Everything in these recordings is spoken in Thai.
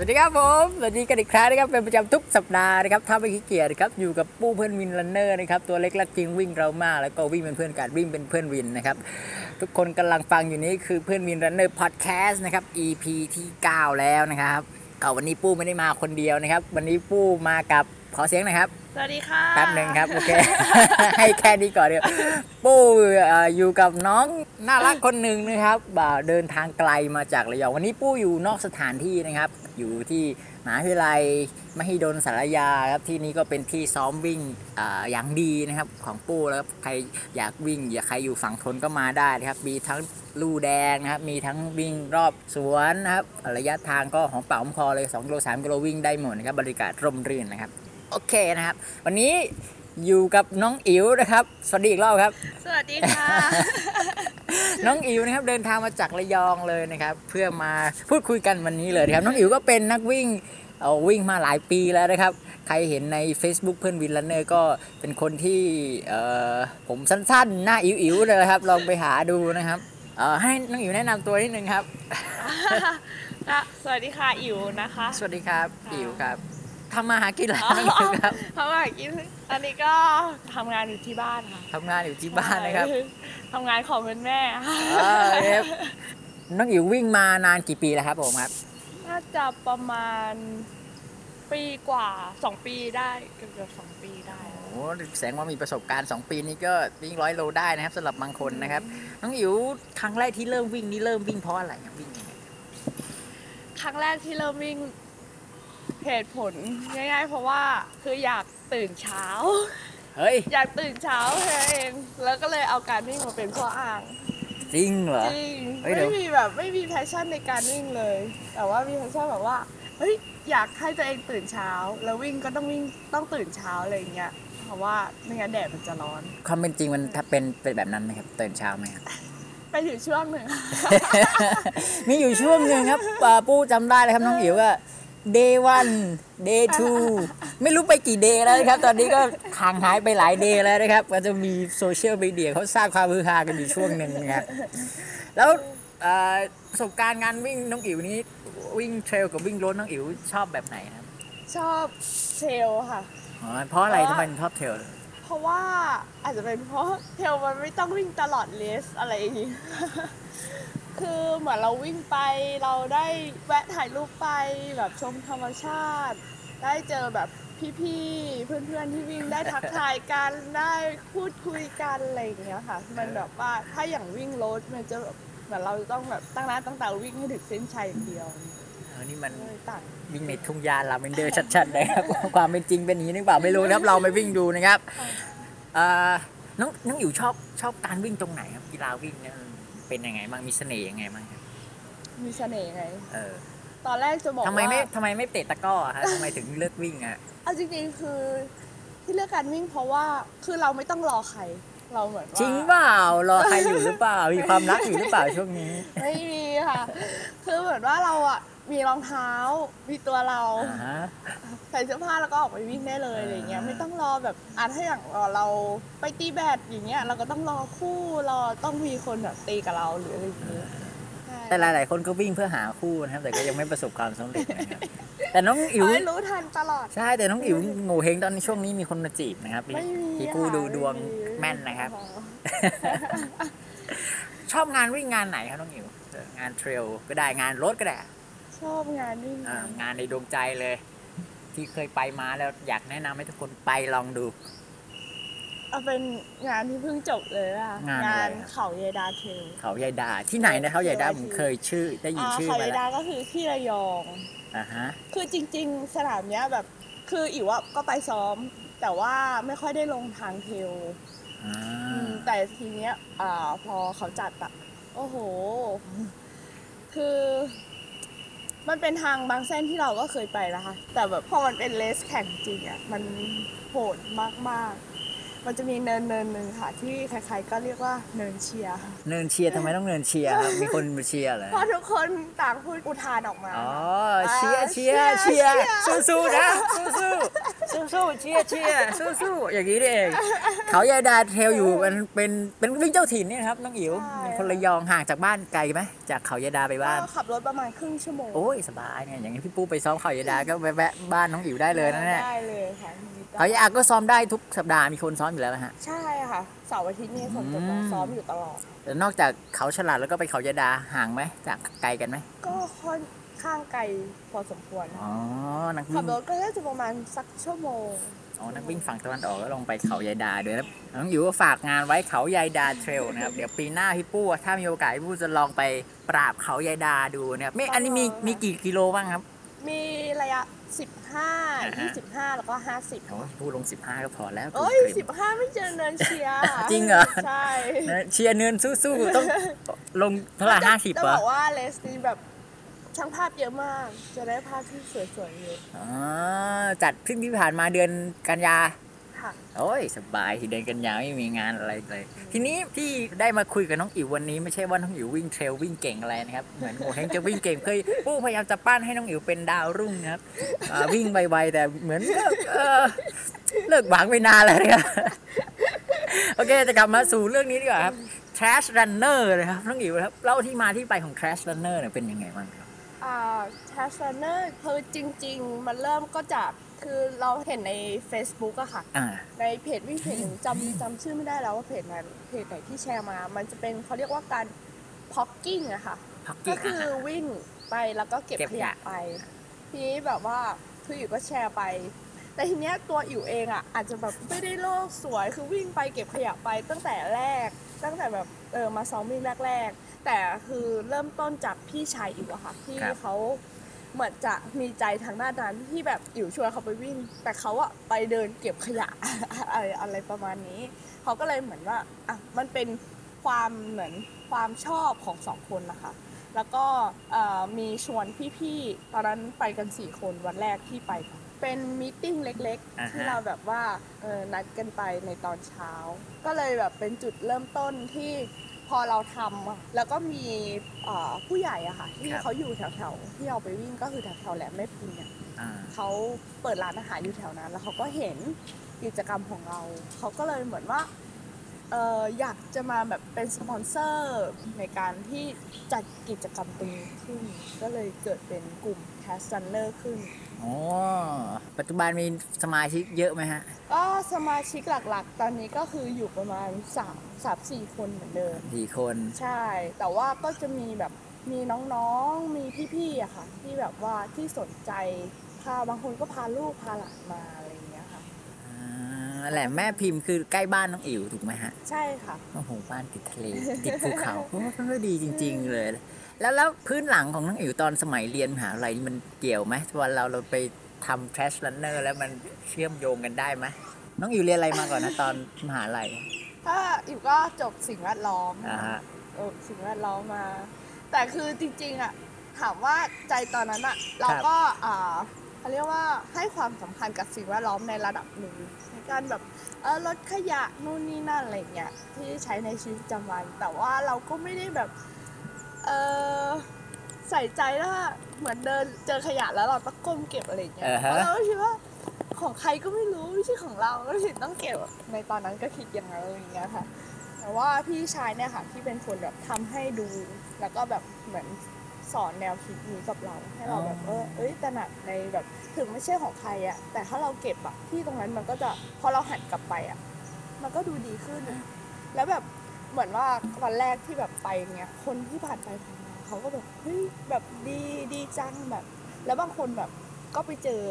สวัสดีครับผมสวัสดีกันอีกครั้งนะครับเป็นประจำทุกสัปดาห์นะครับถ้าไม่ขี้เกียจนะครับอยู่กับปู้เพื่อนวินรันเนอร์นะครับตัวเล็กและจริงวิ่งเรามากแล้วก็วิ่งเป็นเพื่อนกันวิ่งเป็นเพื่อนวินนะครับทุกคนกำลังฟังอยู่นี้คือเพื่อนวินรันเนอร์พอดแคสต์นะครับ EP ที่ 9 แล้วนะครับก็วันนี้ปู้ไม่ได้มาคนเดียวนะครับ วันนี้ปู้มากับขอเสียงหนะครับสวัสดีค่ะแป๊บหนึ่งครับโอเคให้แค่นี้ก่อนเดียวปู้เอ่ออยู่กับน้องน่ารักคนหนึ่งนะครับบ่าวเดินทางไกลมาจากระยองวันนี้ปู้อยู่นอกสถานที่นะครับ อยู่ที่มหาวิทยาลัยมหิดลสารยาครับที่นี้ก็เป็นที่ซ้อมวิ่งออย่างดีนะครับของปู้แล้วใครอยากวิ่ง อยากใครอยู่ฝั่งทนก็มาได้นะครับมีทั้งลู่แดงนะครับมีทั้งวิ่งรอบสวนนะครับระยะทางก็ของเป่าหอมคอเลย2กิโล3กิโลวิ่งได้หมดนะครับบรรยากาศร่มรื่นนะครับโอเคนะครับ วันนี้ อยู่กับน้องอิ๋วนะครับ สวัสดีอีกรอบครับ สวัสดีค่ะ น้องอิ๋วนะครับเดินทางมาจากระยองเลยนะครับ เพื่อมาพูดคุยกันวันนี้เลยนะครับ น้องอิ๋วก็เป็นนักวิ่งเอ่อวิ่งมาหลายปีแล้วนะครับ ใครเห็นใน Facebook เพื่อนวินลันเนอร์ก็เป็นคนที่เอ่อผมสั้นๆ หน้าอิ๋วๆเลยนะครับ ลองไปหาดูนะครับเอ่อให้น้องอิ๋วแนะนำตัวนิดนึงครับค่ะสวัสดีค่ะอิ๋วนะคะ สวัสดีครับค่ะอิ๋วครับ ทำมาหากินอะไรอ๋อน้องอิ๋วครับเพราะว่ากินอันนี้ก็ทำงานอยู่ที่บ้านค่ะทำงานอยู่ที่บ้านนะครับทำงานของคุณแม่ค่ะอ่าครับน้องอิ๋ววิ่งมานานกี่ปีแล้วครับผมครับ น่าจะประมาณปีกว่าสองปีได้เกือบเกือบสองปีได้โอ้แสดงว่ามีประสบการณ์2ปีนี้ก็วิ่งร้อยโลได้นะครับสำหรับบางคนนะครับ น้องอิ๋วครั้งแรกที่เริ่มวิ่งนี่เริ่มวิ่งเพราะอะไรครับวิ่งยังไงครั้งแรกที่เริ่มวิ่ง เหตุผลง่าย ๆ เพราะว่าคืออยากตื่นเช้า เฮ้ย อยากตื่นเช้าแค่นั้นเอง แล้วก็เลยเอาการวิ่งมาเป็นข้ออ้าง จริงเหรอ จริง เฮ้ยเดี๋ยว ไม่มีแบบไม่มี passion ในการวิ่งเลย แต่ว่ามี passion แบบว่าเฮ้ยอยากให้ตัวเองตื่นเช้า แล้ววิ่งก็ต้องวิ่งต้องตื่นเช้าอะไรอย่างเงี้ยเพราะว่าไม่งั้นแดดมันจะร้อน ความเป็นจริงมันถ้าเป็นเป็นแบบนั้นไหมครับตื่นเช้าไหมครับ ไปถึงช่วงหนึ่ง มีอยู่ช่วงหนึ่งครับอ่าปู้จำได้เลยครับน้องอิ๋วว่า day one day two ไม่รู้ไปกี่ day แล้วนะครับ ตอนนี้ก็ห่างหายไปหลาย day แล้วนะครับ ก็จะมีโซเชียลมีเดียเขาสร้างความฮือฮากันอยู่ช่วงหนึ่งนะครับ แล้วเอ่อประสบการณ์งานวิ่งน้องอิ๋วนี้ วิ่ง trail กับวิ่ง road น้องอิ๋วชอบแบบไหนครับ ชอบ trail ค่ะอ๋อเพราะอะไรเพทำราะไมว่าถึงชอบ trailเพราะว่าอาจจะเป็นเพราะเทรลมันไม่ต้องวิ่งตลอดเลสอะไรอย่างงี้ คือเหมือนเราวิ่งไปเราได้แวะถ่ายรูปไปแบบชมธรรมชาติ ได้เจอแบบพี่ๆเพื่อนๆที่วิ่งได้ทักทายกันได้พูดคุยกันอะไรอย่างเงี้ยค่ะ มันแบบว่าถ้าอย่างวิ่งรถมันจะแบบเหมือนเราจะต้องแบบตั้งหน้าตั้งตาวิ่งให้ถึงเส้นชัยอย่างเดียวเออนี่มันเลยตัดวิ่งในทุ่งยาลาเวนเดอร์ชัดๆนะครับ ความเป็นจริงเป็นอย่างนี้หรือเปล่าไม่รู้นะครับ เราไปวิ่งดูนะครับเอ่อน้องน้องอิ๋วชอบชอบการวิ่งตรงไหนครับกีฬาวิ่งเนี่ย เป็นยังไงบ้างมีเสน่ห์ยังไงบ้างครับมีเสน่ห์ไง เออ ตอนแรกจะบอกทำไมไม่ว่าทำไมไม่เตะตะกร้ออะฮะทำไมถึงเลือกวิ่งอะเอาจริงๆคือที่เลือกการวิ่งเพราะว่าคือเราไม่ต้องรอใคร เราเหมือนว่า จริงเปล่ารอใครอยู่หรือเปล่า มีความรักอยู่หรือเปล่าช่วงนี้ ไม่มีค่ะ คือเหมือนว่าเราอะ มีรองเท้า มีตัวเราอ่าฮะ ใส่เสื้อผ้าแล้วก็ออกไปวิ่งได้เลยอะไรเงี้ยอ่า ไม่ต้องรอแบบอะถ้าอย่างเราไปตีแบดอย่างเงี้ยเราก็ต้องรอคู่รอต้องมีคนแบบตีกับเราหรืออะไรอย่างเงี้ยใช่แต่หลาย ๆ คนก็วิ่งเพื่อหาคู่นะครับ แต่ก็ยังไม่ประสบความสำเร็จนะครับแต่น้องอิ๋วเอาให้รู้ทันตลอด ใช่แต่น้องอิ๋วโง่เฮงตอนนี้ช่วงนี้มีคนมาจีบนะครับไม่มีพี่ผู้ค่ะดูดวงไแม่นนะครับ ชอบงานวิ่งงานไหนครับน้องอิ๋วเอองานเทรลก็ได้งานรถก็ได้ ชอบงานวิ่งอ่างานในดวงใจเลย ที่เคยไปมาแล้วอยากแนะนำให้ทุกคนไปลองดู เอาเป็นงานที่เพิ่งจบเลยอะงานอะไร งานครับเขาเยดาเทล เขาใหญ่ดาที่ไหนนะเขาใหญ่ดาผมเคยชื่อได้ยินอ่าชื่อเขามาเยแล้วดาก็คือที่ระยอง อ่าฮะคือจริง ๆ สนามเนี้ยแบบคืออิ๋วอะก็ไปซ้อม แต่ว่าไม่ค่อยได้ลงทางเทลอ่าอืมแต่ทีเนี้ยอ่าพอเขาจัดอะโอ้โห คือ มันเป็นทางบางเส้นที่เราก็เคยไปนะคะ แต่แบบพอมันเป็น race แข่งจริงอะมันโหดมากๆ มันจะมีเนินเนินหนึ่งค่ะ ที่ใครๆก็เรียกว่าเนินเชียร์เนินเชียร์ทำไมต้องเนินเชียร์ครับมีคนมาเชียร์เหรอเพราะทุกคนต่างพูดอุทานออกมาอ๋อเชียร์เชียร์เชียร์สู้ๆนะสู้ๆสู้ๆเชียร์เชียร์สู้ๆอย่างนี้นี่เองเขายายดาเทลอยู่มันเป็นเป็นวิ่งเจ้าถิ่นเนี่ยครับน้องอิ๋วใช่เป็นคนระยองห่างจากบ้านไกลไหมจากเขายายดาไปบ้านก็ขับรถประมาณครึ่งชั่วโมงโอ้ยสบายเนี่ยอย่างนี้พี่ปูไปซ้อมเขายายดาก็แวะบ้านน้องอิ๋วได้เลยนะเนี่ยได้เลยค่ะมี เขายายดาก็ซ้อมได้ทุกสัปดาห์มีคนซ้อมอยู่แล้วนะฮะ ใช่ค่ะเสาร์อาทิตย์นี่ผมจะมาอืมซ้อมอยู่ตลอดแต่นอกจากเขาฉลาดแล้วก็ไปเขายายดาห่างไหมจากไกลกันไหมก็ค่อนข้างไกลพอสมควรนะอ๋อนักขัวิ่บงรถก็น่าจะประมาณสักชั่วโมง อ๋อนักวิ่งฝั่งตะวันออกก็ลงไปเขายายดาด้วยนะน้องอยู่ก็ฝากงานไว้เขายายดาเทรลนะครับเดี๋ยวปีหน้าพี่ปู้ถ้ามีโอกาสพี่ปู้จะลองไปปราบเขายายดาดูนะครับไม่อันนี้มีมีกี่กิโลบ้างครับ มีระยะ 15อ่าฮะ25 แล้วก็ 50 โอ้พี่ปู้ลง 15 ก็พอแล้วเอ้ยกลิ่น15 ไม่เจอเนินเชียร์ จริงเหรอ ใช่นะเชียร์เนินสู้ๆต้องลงเท่าไหร่ห้าสิบจะเหรบออกว่าเลสนี้แบบช่างภาพเยอะมาก จะได้ภาพที่สวยๆเยอะอ๋อจัดเพิ่งที่ผ่านมาเดือนกันยา ค่ะโอ้ยสบายที่เดินกันยาวไม่มีงานอะไรเลย ทีนี้ที่ได้มาคุยกับน้องอิ๋ววันนี้ไม่ใช่ว่าน้องอิ๋ววิ่งเทรลวิ่งเก่งอะไรนะครับเหมือนโมเฮงจะวิ่งเก่งเคยผู้พยายามจะปั้นให้น้องอิ๋วเป็นดาวรุ่งนะครับอ่าวิ่งไวๆแต่เหมือนก็เออเลิกหวังไปนานแล้วนะครับโอเคจะกลับมาสู่เรื่องนี้ดีกว่าครับ Trash Runner นะครับน้องอิ๋วครับเล่าที่มาที่ไปของ Trash Runner เนี่ยเป็นยังไงบ้างครับอ่าแทชเนอร์คือจริง ๆ มันเริ่มก็จาก คือเราเห็นใน Facebook อะค่ะ อ่า ในเพจวิ่งเพจหนึ่งจำจำชื่อไม่ได้แล้วว่าเพจไหนเพจไหนที่แชร์มา มันจะเป็นเขาเรียกว่าการพ็อกกิ้งอะค่ะพักก็กิ้งคือวิ่งไปแล้วก็เก็บเก็บขขยะ ยะไป ทีนี้แบบว่าคืออยู่ก็แชร์ไป แต่ทีเนี้ยตัวอิ๋วเองอะ อาจจะแบบไม่ได้โลกสวยคือวิ่งไปเก็บขยะไปตั้งแต่แรก ตั้งแต่แบบเออมาซ้อมวิ่งแรก ๆ แต่คือเริ่มต้นจากพี่ชายอิ๋วอะค่ะที่ครับ เขา เหมือนจะมีใจทางด้านนั้นที่แบบอิ๋วชวนเขาไปวิ่ง แต่เขาอะไปเดินเก็บขยะอะไรอะไรประมาณนี้ เขาก็เลยเหมือนว่าอะมันเป็นความเหมือนความชอบของสองคนนะคะ แล้วก็เอ่อมีชวนพี่ๆ ตอนนั้นไปกัน4คนวันแรกที่ไป เป็นมีตติ้งเล็กอ่าฮะๆที่เราแบบว่าเออนัดกันไปในตอนเช้า ก็เลยแบบเป็นจุดเริ่มต้นที่ พอเราทำอะแล้วก็มีเอ่อผู้ใหญ่อะค่ะที่เขาอยู่แถวๆที่เราไปวิ่งก็คือแถวๆแหลมแม่พิมพ์เนี่ยอ่า เขาเปิดร้านอาหารอยู่แถวนั้น แล้วเขาก็เห็นกิจกรรมของเราเขาก็เลยเหมือนว่าเอออยากจะมาแบบเป็นสปอนเซอร์ในการที่จัดกิจกรรมตรงนี้ขึ้น ก็เลยเกิดเป็นกลุ่ม c a s t u n n e r ขึ้น อ๋อปัจจุบันมีสมาชิกเยอะไหมฮะ ก็สมาชิกหลักๆ ตอนนี้ก็คืออยู่ประมาณ3 3 4คนเหมือนเดิมกี่คน ใช่ แต่ว่าก็จะมีแบบมีน้องๆ มีพี่ๆอะค่ะ ที่แบบว่าที่สนใจพาบางคนก็พาลูกพาหลานมาอะไรอย่างเงี้ยค่ะ อ่าแหละแม่พิมพ์คือใกล้บ้านน้องอิ๋วถูกไหมฮะ ใช่ค่ะโอ้โหบ้านติดทะเลติดภูเขาโอ้ก็ดีจริง ๆ เลย แล้วแล้วพื้นหลังของน้องอิ๋วตอนสมัยเรียนมหาลัยนี่มันเกี่ยวไหมวันเราเราไปทำ trash runner แล้วมันเชื่อมโยงกันได้ไหมน้องอิ๋วเรียนอะไรมาก่อนนะตอนมหาลัยถ้าอยู่ก็จบสิ่งแวดล้อมอ่าฮะเออสิ่งแวดล้อมมา แต่คือจริงๆอะถามว่าใจตอนนั้นอะเราก็อ่าเขาเรียกว่าให้ความสำคัญกับสิ่งแวดล้อมในระดับหนึ่งใน การแบบเออลดขยะนู่นนี่นั่นอะไรเงี้ยที่ใช้ในชีวิตประจำวัน แต่ว่าเราก็ไม่ได้แบบเออใส่ใจแล้วอะเหมือนเดินเจอขยะแล้วเราต้องก้มเก็บอะไรเงี้ยอ่าเพฮะราะเราก็คิดว่าของใครก็ไม่รู้ไม่ใช่ของเราก็ถึงต้องเก็บในตอนนั้นก็คิดอย่างนั้นอะไรอย่างเงี้ยค่ะ แต่ว่าพี่ชายเนี่ยค่ะที่เป็นคนแบบทำให้ดูแล้วก็แบบเหมือน สอนแนวคิดนี้กับเรา ให้เราแบบเออเอ้ยตระหนักในแบบถึงไม่ใช่ของใครอะแต่ถ้าเราเก็บอะที่ตรงนั้นมันก็จะพอเราหันกลับไปอะมันก็ดูดีขึ้น แล้วแบบเหมือนว่าวันแรกที่แบบไปเงี้ยคนที่ผ่านไปผ่านมาเขาก็แบบเฮ้ยแบบดีดีจังแบบ แล้วบางคนแบบก็ไปเจอ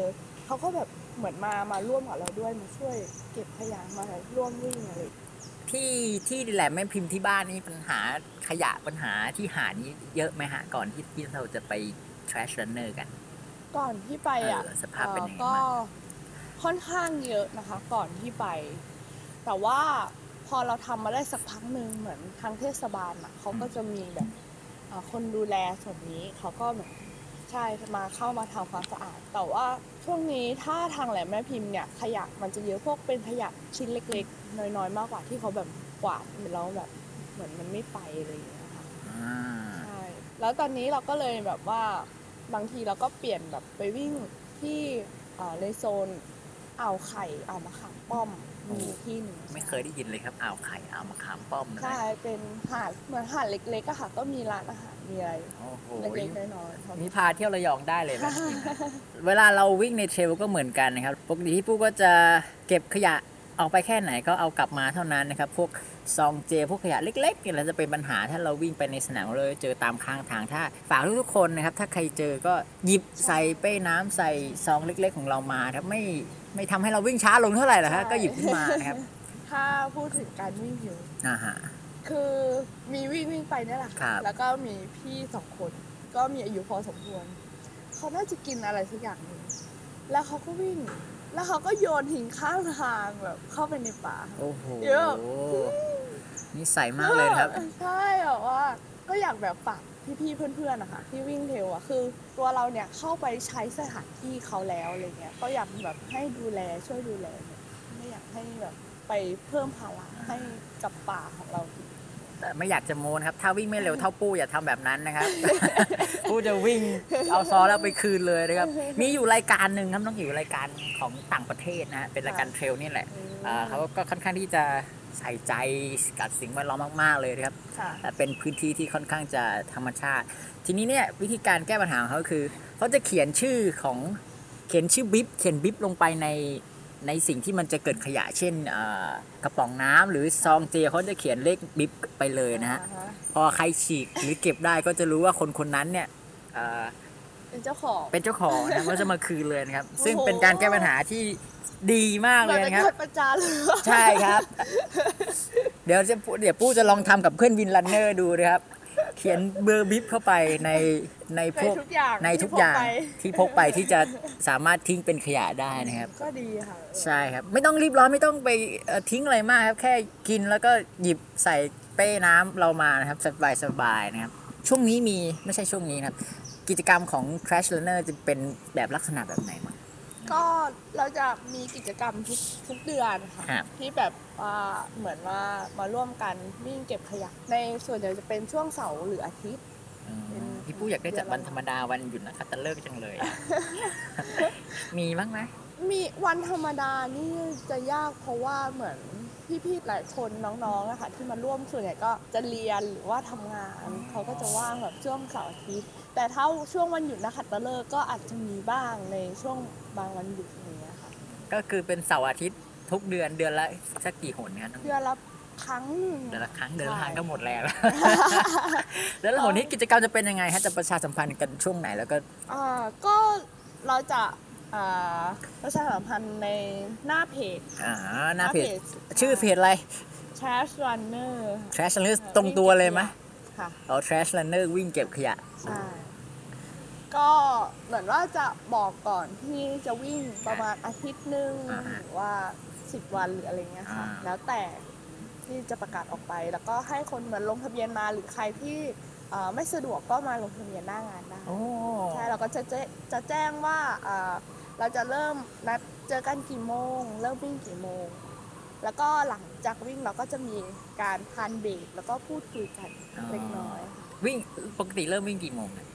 เขาก็แบบเหมือนมามาร่วมกับเราด้วยมาช่วยเก็บขยะมาร่วมวิ่งอะไร ที่ที่แหลมแม่พิมพ์ที่บ้านนี่ปัญหาขยะปัญหาที่หานี้เยอะไหมฮะก่อนที่ที่เราจะไป trash runner กัน ก่อนที่ไปอะเออสภาพเป็นยังไงก็บ้างค่อนข้างเยอะนะคะ ก่อนที่ไป แต่ว่าพอเราทำมาได้สักพักหนึ่งเหมือนทางเทศบาลอะเขาก็จะมีแบบอ่าคนดูแลส่วนนี้เขาก็แบบ ใช่มาเข้ามาทำความสะอาด แต่ว่าช่วงนี้ถ้าทางแหลมแม่พิมพ์เนี่ยขยะมันจะเยอะพวกเป็นขยะชิ้นเล็กๆ น้อยๆ มากกว่าที่เขาแบบกวาดแล้วแบบเหมือนมันไม่ไปอะไรอย่างเงี้ยค่ะใช่แล้วตอนนี้เราก็เลยแบบว่าบางทีเราก็เปลี่ยนแบบไปวิ่งที่เอ่อในโซนอ่าวไข่อ่าวมะขามป้อม มีที่หนึ่งไม่เคยได้ยินเลยครับอ่าวไข่อ่าวมะขามป้อมนะใช่เป็นหาดเหมือนหาดเล็กๆอะค่ะ ก็มีร้านอาหารมีอะไรโอ้โหเล็กๆน้อยๆครับนี่พาเที่ยวระยองได้เลยนะจริงๆนะเวลาเราวิ่งในเทรลก็เหมือนกันนะครับปกติที่ปู้ก็จะเก็บขยะออกไปแค่ไหนก็เอากลับมาเท่านั้นนะครับพวกซองเจ พวกขยะเล็กๆเนี่ยเราจะเป็นปัญหาถ้าเราวิ่งไปในสนามเลยเจอตามข้างทางถ้าฝากทุกๆคนนะครับ ถ้าใครเจอก็หยิบใส่เป้น้ำใส่ซองเล็ก ๆ ของเรามาครับไม่ ไม่ทำให้เราวิ่งช้าลงเท่าไหร่หรอกครับก็หยิบขึ้นมานะครับ ถ้าพูดถึงการวิ่งอยู่อ่าฮะคือมีวิ่งวิ่งไปเนี่ยแหละครัค่ะบแล้วก็มีพี่สองคน ก็มีอายุพอสมควรเขาน่าจะกินอะไรสักอย่างหนึ่งแล้วเขาก็วิ่ง แล้วเขาก็โยนทิ้งข้างทางแบบ เข้าไปในป่าโอ้โหเยอะนิสัยมากเลยนะครับ ใช่แบบว่า ก็อยากแบบฝาก พี่ๆเพื่อนๆนะคะที่วิ่งเทรลอะคือ ตัวเราเนี่ยเข้าไปใช้สถานที่เขาแล้วอะไรเงี้ยก็อยากแบบให้ดูแลช่วยดูแลเนี่ยไม่อยากให้แบบไปเพิ่มภาระให้กับป่าของเราอีกแต่ไม่อยากจะโม้นะครับ ถ้าวิ่งไม่เร็วเท่าปู้อย่าทำแบบนั้นนะครับ ปู้จะวิ่งเอาซอแล้วไปคืนเลยนะครับ มีอยู่รายการหนึ่งครับต้องอยู่รายการของต่างประเทศนะฮะเป็นรายการเทรลนี่แหละอ่าเขาก็ค่อนข้างที่จะ ใส่ใจกับสิ่งแวดล้อมมาก ๆ เลยนะครับค่ะแต่เป็นพื้นที่ที่ค่อนข้างจะธรรมชาติ ทีนี้เนี่ยวิธีการแก้ปัญหาของเขาคือเขาจะเขียนชื่อของเขียนชื่อบิ๊บเขียนบิ๊บลงไปในในสิ่งที่มันจะเกิดขยะเช่นอ่ากระป๋องน้ำหรือซองเจเขาจะเขียนเลข bib ไปเลยนะฮะอ่าฮะพอใครฉีกหรือเก็บได้ก็จะรู้ว่าคนคนนั้นเนี่ย เอ่อเป็นเจ้าของ เป็นเจ้าของนะก็จะมาคืนเลยนะครับโอ้โหซึ่งเป็นการแก้ปัญหาที่ดีมากเลยเหเลมือนเป็นนะครับการประจานเลยใช่ครับ เดี๋ยวจะพูเดี๋ยวปู้จะลองทำกับเพื่อนวินรันเนอร์ดูนะครับ เขียนเบอร์ bib เข้าไปในในพในวกทุกอย่างในทุกอย่างที่พกไปที่พกไปที่จะสามารถทิ้งเป็นขยะได้นะครับ ก็ดีค่ะ ใช่ครับ ไม่ต้องรีบร้อนไม่ต้องไปเอ่อทิ้งอะไรมากครับ แค่กินแล้วก็หยิบใส่เป้น้ำเรามานะครับสบายสบายๆนะครับ ช่วงนี้มีไม่ใช่ช่วงนี้นะครับ กิจกรรมของ Crash Runner จะเป็นแบบลักษณะแบบไหนมั้ง ก็เราจะมีกิจกรรมทุกทุกเดือนค่ะครับ ที่แบบว่าเหมือนว่ามาร่วมกันวิ่งเก็บขยะในส่วนใหญ่จะเป็นช่วงเสาร์หรืออาทิตย์อืมเป็นพี่ปู้อยากได้จัดวันธรรมดาวันหยุดนะครับแต่เลิกจังเลย มีบ้างไหม มีวันธรรมดานี่จะยากเพราะว่าเหมือนพี่ๆหลายคนน้องๆอะค่ะที่มาร่วมส่วนใหญ่ก็จะเรียนหรือว่าทำงาน เขาก็จะว่างแบบช่วงเสาร์อาทิตย์ แต่ถ้าช่วงวันหยุดนะคะตะเลิกก็อาจจะมีบ้างในช่วงบางวันหยุดอย่างเงี้ยค่ะก็คือเป็นเสาร์อาทิตย์ทุกเดือนเดือนละสักกี่หนครับเดือนละครั้งหนึ่งเดือนละครั้งเดือนละใช่ครั้งก็หมดแล้วแล้วหนนี้กิจกรรมจะเป็นยังไงฮะจะประชาสัมพันธ์กันช่วงไหนแล้วก็อ่าก็เราจะอ่าประชาสัมพันธ์ในหน้าเพจอ่าหน้าเพจจชื่อเพจอะไร Trash Runner Trash Runner ตรงตัวเลยไหมค่ะเอา Trash Runner วิ่งเก็บขยะใช่ ก็เหมือนว่าจะบอกก่อนที่จะวิ่งประมาณอาทิตย์หนึ่งอ่าฮะหรือว่าสิบวันหรืออะไรเงี้ยค่ะ อ่า แล้วแต่ที่จะประกาศออกไป แล้วก็ให้คนเหมือนลงทะเบียนมาหรือใครที่เอ่อไม่สะดวกก็มาลงทะเบียนหน้างานได้โอ้ใช่เราก็จะแจ้จะแจ้งว่าอ่าเราจะเริ่มนัดเจอกันกี่โมง เริ่มวิ่งกี่โมง แล้วก็หลังจากวิ่งเราก็จะมีการทานเบรกแล้วก็พูดคุยกันเล็กน้อยค่ะวิ่งปกติเริ่มวิ่งกี่โมงอะ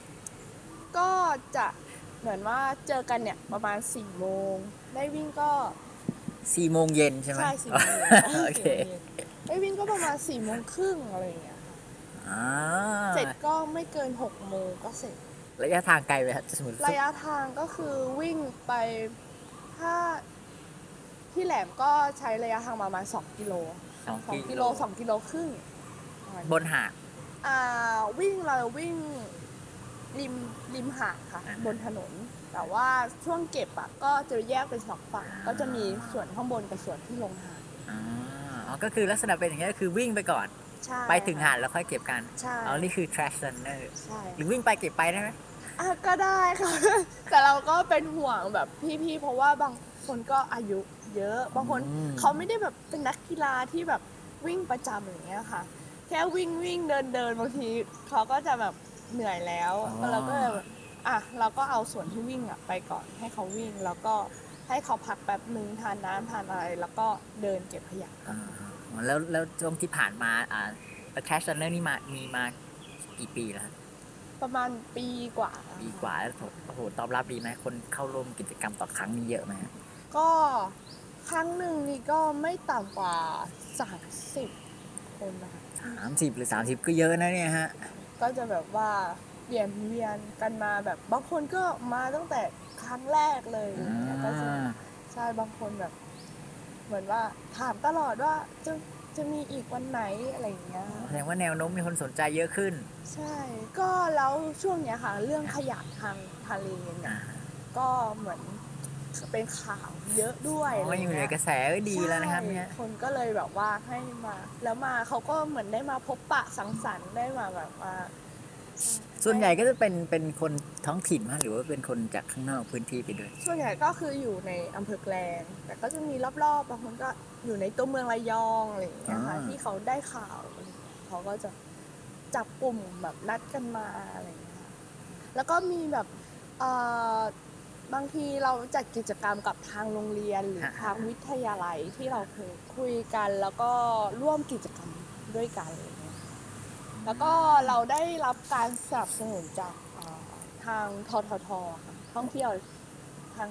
ก็จะเหมือนว่าเจอกันเนี่ยประมาณ4ี่โมงได้วิ่งก็สี่โมงเย็นใช่ไหมใช่สี่โมงเย็นโอเคสี่โมงเย็นได้วิ่งก็ประมาณ4ี่โมงครึ่งอะไรอย่างเงี้ยค่ะอ่าเสร็จก็ไม่เกิน6กโมงก็เสร็จ ระยะทางไกลไหมครับสมมติระยะทางก็คือวิ่งไปถ้าที่แหลมก็ใช้ระยะทางประมาณ2กิโลสองสองกิกิโลโลสองกิโลครึ่งบนหาดอ่าวิ่งเราวิ่ง ริมริมหาดค่ะอ่าบนถนน แต่ว่าช่วงเก็บอะก็จะแยกเป็นสองฝั่งก็จะมีส่วนข้างบนกับส่วนที่ลงหาดอ่าอ๋อก็คือลักษณะเป็นอย่างนี้ยก็คือวิ่งไปก่อนใช่ไปถึงหาดแล้วค่อยเก็บกันใช่อ๋อนี่คือ trash runner ใช่หรือวิ่งไปเก็บไปได้ไหมอะก็ได้ค่ะแต่เราก็เป็นห่วงแบบพี่ๆเพราะว่าบางคนก็อายุเยอะ บางคนอืมเขาไม่ได้แบบเป็นนักกีฬาที่แบบวิ่งประจำอย่างเงี้ยค่ะ แค่วิ่งวิ่งเดินเดินบางทีเขาก็จะแบบ เหนื่อยแล้วเราก็เลยแบบอะเราก็เอาส่วนที่วิ่งอะไปก่อนให้เขาวิ่งแล้วก็ให้เขาพักแป๊บหนึ่งทานน้ำทานอะไร แล้วก็เดินเก็บขยะอ่าแล้วแล้วช่วงที่ผ่านมาอ่า Trash Runner นี่มามีมากี่ปีแล้วครับประมาณปีกว่าปีกว่าแล้วโอ้โหตอบรับดีไหมคนเข้าร่วมกิจกรรมต่อครั้งนี่เยอะไหมฮะก็ครั้งหนึ่งนี่ก็ไม่ต่ำกว่า30คนนะคะสามสิบหรือสามสิบก็เยอะนะเนี่ยฮะ ก็จะแบบว่าเปลี่ยนเวียนกันมาแบบบางคนก็มาตั้งแต่ครั้งแรกเลยอย่างเงี้ยก็จะใช่บางคนแบบ เหมือนว่าถามตลอดว่าจะจะมีอีกวันไหนอะไรอย่างเงี้ยแสดงว่าแนวโน้มมีคนสนใจเยอะขึ้น ใช่ ก็แล้วช่วงเนี้ยค่ะ เรื่องขยะทางทะเลเนี่ยอ่าก็เหมือน เป็นข่าวเยอะด้วยอ๋ออยู่ในกระแสก็ดีแล้วนะครับเนี่ยใช่คนก็เลยแบบว่าให้มา แล้วมาเขาก็เหมือนได้มาพบปะสังสรรค์ได้มาแบบว่าใช่ส่วนใหญ่ก็จะเป็นเป็นคนท้องถิ่นมากหรือว่าเป็นคนจากข้างนอกพื้นที่ไปด้วย ส่วนใหญ่ก็คืออยู่ในอำเภอแกลงแต่ก็จะมีรอบๆบางคนก็อยู่ในตัวเมืองระยองอะไรอย่างเงี้ยค่ะอ่าที่เขาได้ข่าวอะไรอย่างเงี้ยเขาก็จะจับกลุ่มแบบนัดกันมาอะไรอย่างเงี้ยค่ะแล้วก็มีแบบเอ่อ บางทีเราจัดกิจกรรมกับทางโรงเรียนหรือทางวิทยาลัยที่เราเคยคุยกันแล้วก็ร่วมกิจกรรมด้วยกันอะไรอย่างเงี้ยแล้วก็เราได้รับการสนับสนุนจากเอ่อทางทททค่ะท่องเที่ยวทาง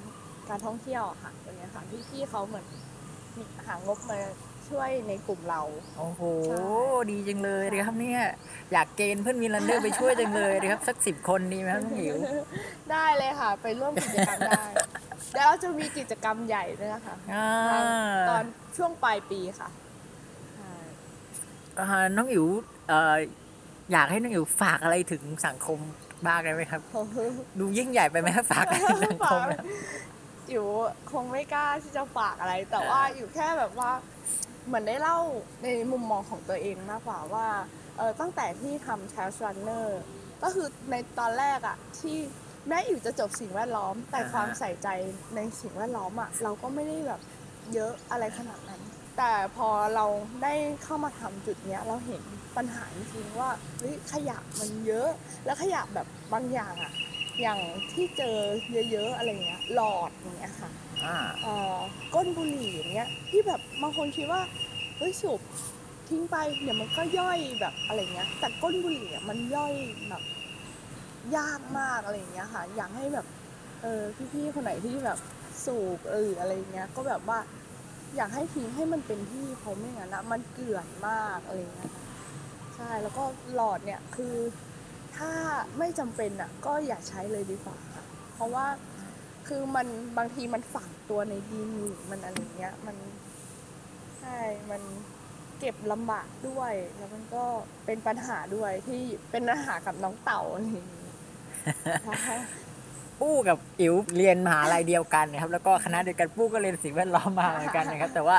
การท่องเที่ยวอะค่ะตัวเนี้ยค่ะพี่ๆเขาเหมือนมีหางบมา ช่วยในกลุ่มเรา โอ้โหใช่ดีจังเลยนะครับเนี่ยอยากเกณฑ์เพื่อนมีรันเดอร์ไปช่วยจังเลยนะครับ สักสิบคนดีไหมครับน้องหิว ได้เลยค่ะ ไปร่วมกิจกรรมได้ แล้วเราจะมีกิจกรรมใหญ่ด้วยนะคะอ่าทางตอนช่วงปลายปีค่ะใช่อ่าน้องอิ๋วเอ่ออยากให้น้องอิ๋วฝากอะไรถึงสังคมบ้างได้ไหมครับโอ้โหดูยิ่งใหญ่ไปไหมครับฝากอะไรถึงสังคมนะอยู่คงไม่กล้าที่จะฝากอะไร แต่ว่าอยู่แค่แบบว่า เหมือนได้เล่าในมุมมองของตัวเองมากกว่าว่าเออตั้งแต่ที่ทำ Trash Runner ก็คือในตอนแรกอะที่แม้อยู่จะจบสิ่งแวดล้อม แต่ความใส่ใจในสิ่งแวดล้อมอะเราก็ไม่ได้แบบเยอะอะไรขนาดนั้น แต่พอเราได้เข้ามาทำจุดเนี้ยเราเห็นปัญหาจริงๆว่าเฮ้ยขยะมันเยอะ แล้วขยะแบบบางอย่างอะอย่างที่เจอเยอะๆอะไรเงี้ยหลอดอย่างเงี้ยค่ะ ก้นบุหรี่อย่างเงี้ยที่แบบบางคนคิดว่าเฮ้ยสูบทิ้งไปเดี๋ยวมันก็ย่อยแบบอะไรเงี้ย แต่ก้นบุหรี่มันย่อยแบบยากมากอะไรเงี้ยค่ะ อยากให้แบบเออพี่ๆคนไหนที่แบบสูบเอออะไรเงี้ย ก็แบบว่าอยากให้ทิ้งให้มันเป็นที่เพราะไม่งั้นนะมันเกลื่อนมากอะไรเงี้ยใช่แล้วก็หลอดเนี่ยคือถ้าไม่จำเป็นอะก็อย่าใช้เลยดีกว่าค่ะเพราะว่า คือมันบางทีมันฝังตัวในดินหรือมันอะไรเงี้ย มันใช่มันเก็บลำบากด้วย แล้วมันก็เป็นปัญหาด้วยที่เป็นปัญหากับน้องเต่าอะไรอย่างงี้ใช่ปู้กับอิ๋วเรียนมหาลัยเดียวกันนะครับ แล้วก็คณะเดียวกันปู้ก็เรียนสิ่งแวดล้อมมาเหมือนกันนะครับ แต่ว่า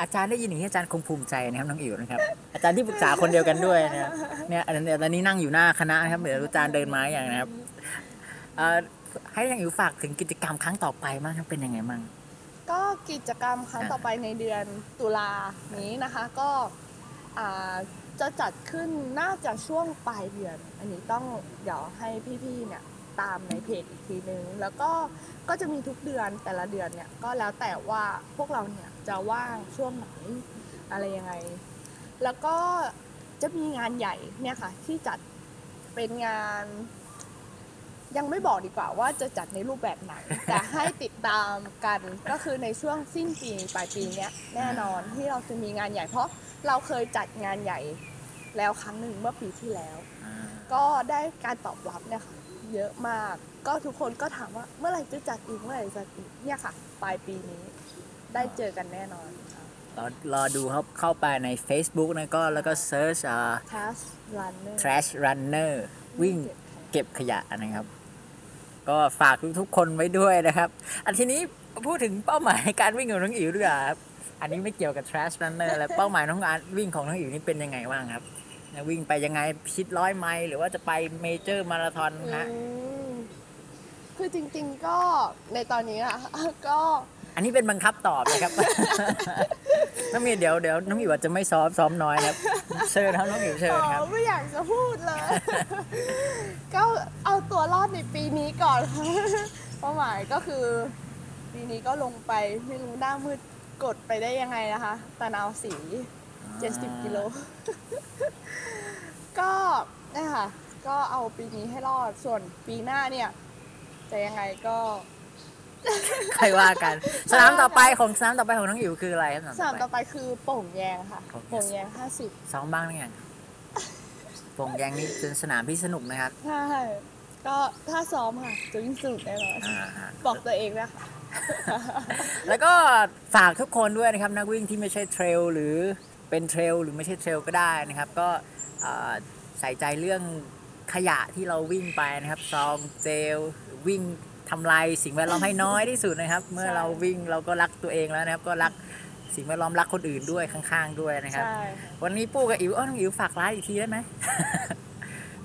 อาจารย์ได้ยินอย่างนี้อาจารย์คงภูมิใจนะครับน้องอิ๋วนะครับ อาจารย์ที่ปรึกษาคนเดียวกันด้วยนะครับเนี่ยอันนี้ตอนนี้นั่งอยู่หน้าคณะนะครับเดี๋ยวอาจารย์เดินมาอย่างนะครับอ่า ให้น้องอิ๋วฝากถึงกิจกรรมครั้งต่อไปมากครับเป็นยังไงบ้างก็กิจกรรมครั้งต่อไปในเดือนตุลานี้นะคะ ก็จะจัดขึ้นน่าจะช่วงปลายเดือน อันนี้ต้องเดี๋ยวให้พี่ๆเนี่ยตามในเพจอีกทีนึง แล้วก็ก็จะมีทุกเดือนแต่ละเดือนเนี่ยก็แล้วแต่ว่าพวกเราเนี่ยจะว่างช่วงไหนอะไรยังไง แล้วก็จะมีงานใหญ่เนี่ยค่ะที่จัดเป็นงาน ยังไม่บอกดีกว่าว่าจะจัดในรูปแบบไหน แต่ให้ติดตามกันก็คือในช่วงสิ้นปีปลายปีเนี้ยแน่นอนที่เราจะมีงานใหญ่เพราะเราเคยจัดงานใหญ่แล้วครั้งหนึ่งเมื่อปีที่แล้ว ก็ได้การตอบรับเนี่ยค่ะเยอะมาก ก็ทุกคนก็ถามว่าเมื่อไหร่จะจัดอีกเมื่อไหร่จะจัดอีกเนี่ยค่ะ ปลายปีนี้ได้เจอกันแน่นอนค่ะรอรอดูครับเข้าไปใน Facebook นะก็แล้วก็เซิร์ชอ่า Task Runner trash runner วิ่งเก็บขยะนะครับ ก็ฝากทุกๆคนไว้ด้วยนะครับ อันทีนี้พูดถึงเป้าหมายการวิ่งของน้องอิ๋วด้วยครับอันนี้ไม่เกี่ยวกับ trash runner แล้วเป้าหมายน้องอารวิ่งของน้องอิ๋วนี่เป็นยังไงบ้างครับวิ่งไปยังไงชิดร้อยไมล์หรือว่าจะไปเมเจอร์มาราธอนฮะคือจริงๆก็ในตอนนี้อะก็ อันนี้เป็นบังคับตอบนะครับ น้องมีเดี๋ยวเดี๋ยวน้องอิ๋วอาจจะไม่ซ้อมซ้อมน้อยนะครับเชิญครับน้องอิ๋วเชิญครับอ๋อไม่อยากจะพูดเลย ก็เอาตัวรอดในปีนี้ก่อนค่ะเป้าหมายก็คือ ปีนี้ก็ลงไปไม่รู้หน้ามืดกดไปได้ยังไงนะคะตะนาวสี70กิโล ก็นี่ค่ะก็เอาปีนี้ให้รอดส่วนปีหน้าเนี่ย จะยังไงก็ ใครว่ากัน สนามต่อไปของสนามต่อไปของน้องอิ๋วคืออะไรครับสนามต่อไปคือโป่งแยงค่ะ โป่งแยงโป่งแยง50ซ้อมบ้างหรือยังโป่งแยงนี่เป็นสนามที่สนุกนะครับ ใช่ ก็ถ้าซ้อมค่ะจะวิ่งสนุกแน่นอนอ่าฮะบอกตัวเองนะคะแล้วก็ฝากทุกคนด้วยนะครับนักวิ่งที่ไม่ใช่เทรลหรือเป็นเทรลหรือไม่ใช่เทรลก็ได้นะครับ ก็เอ่อใส่ใจเรื่องขยะที่เราวิ่งไปนะครับซองเจลวิ่ง ทำลายสิ่งแวดล้อมให้น้อยที่สุดนะครับ เมื่อเราวิ่งเราก็รักตัวเองแล้วนะครับ ก็รักสิ่งแวดล้อมรักคนอื่นด้วยข้าง ๆ ด้วยนะครับใช่วันนี้ปูกับอิ๋วอ้อน้องอิ๋วฝากร้านอีกทีได้ไหม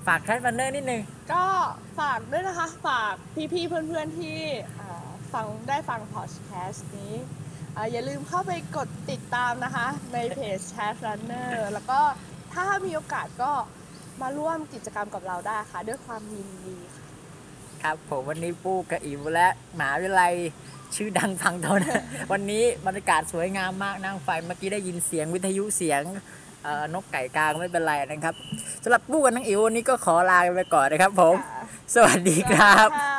ฝากแคทฟันเนอร์นิดนึงก็ฝากด้วยนะคะ ฝากพี่ๆเพื่อนๆที่อ่าฟังได้ฟังพอดแคสต์นี้อ่าอย่าลืมเข้าไปกดติดตามนะคะ ในเพจ Chat Runner แล้วก็ถ้ามีโอกาสก็มาร่วมกิจกรรมกับเราได้ค่ะ ด้วยความยินดีค่ะ ครับ ผมวันนี้ปูกับอิ๋วและหมหาวิทยาลัยชื่อดังฟังทนวันนี้บรรยากาศสวยงามมากนั่งไฟเมื่อกี้ได้ยินเสียงวิทยุเสียงเอ่อนกไก่กลางไม่เป็นไรนะครับสำหรับปูกับน้องอิ๋ววันนี้ก็ขอลาไปก่อนนะครับ ผม สวัสดีครับค่ะ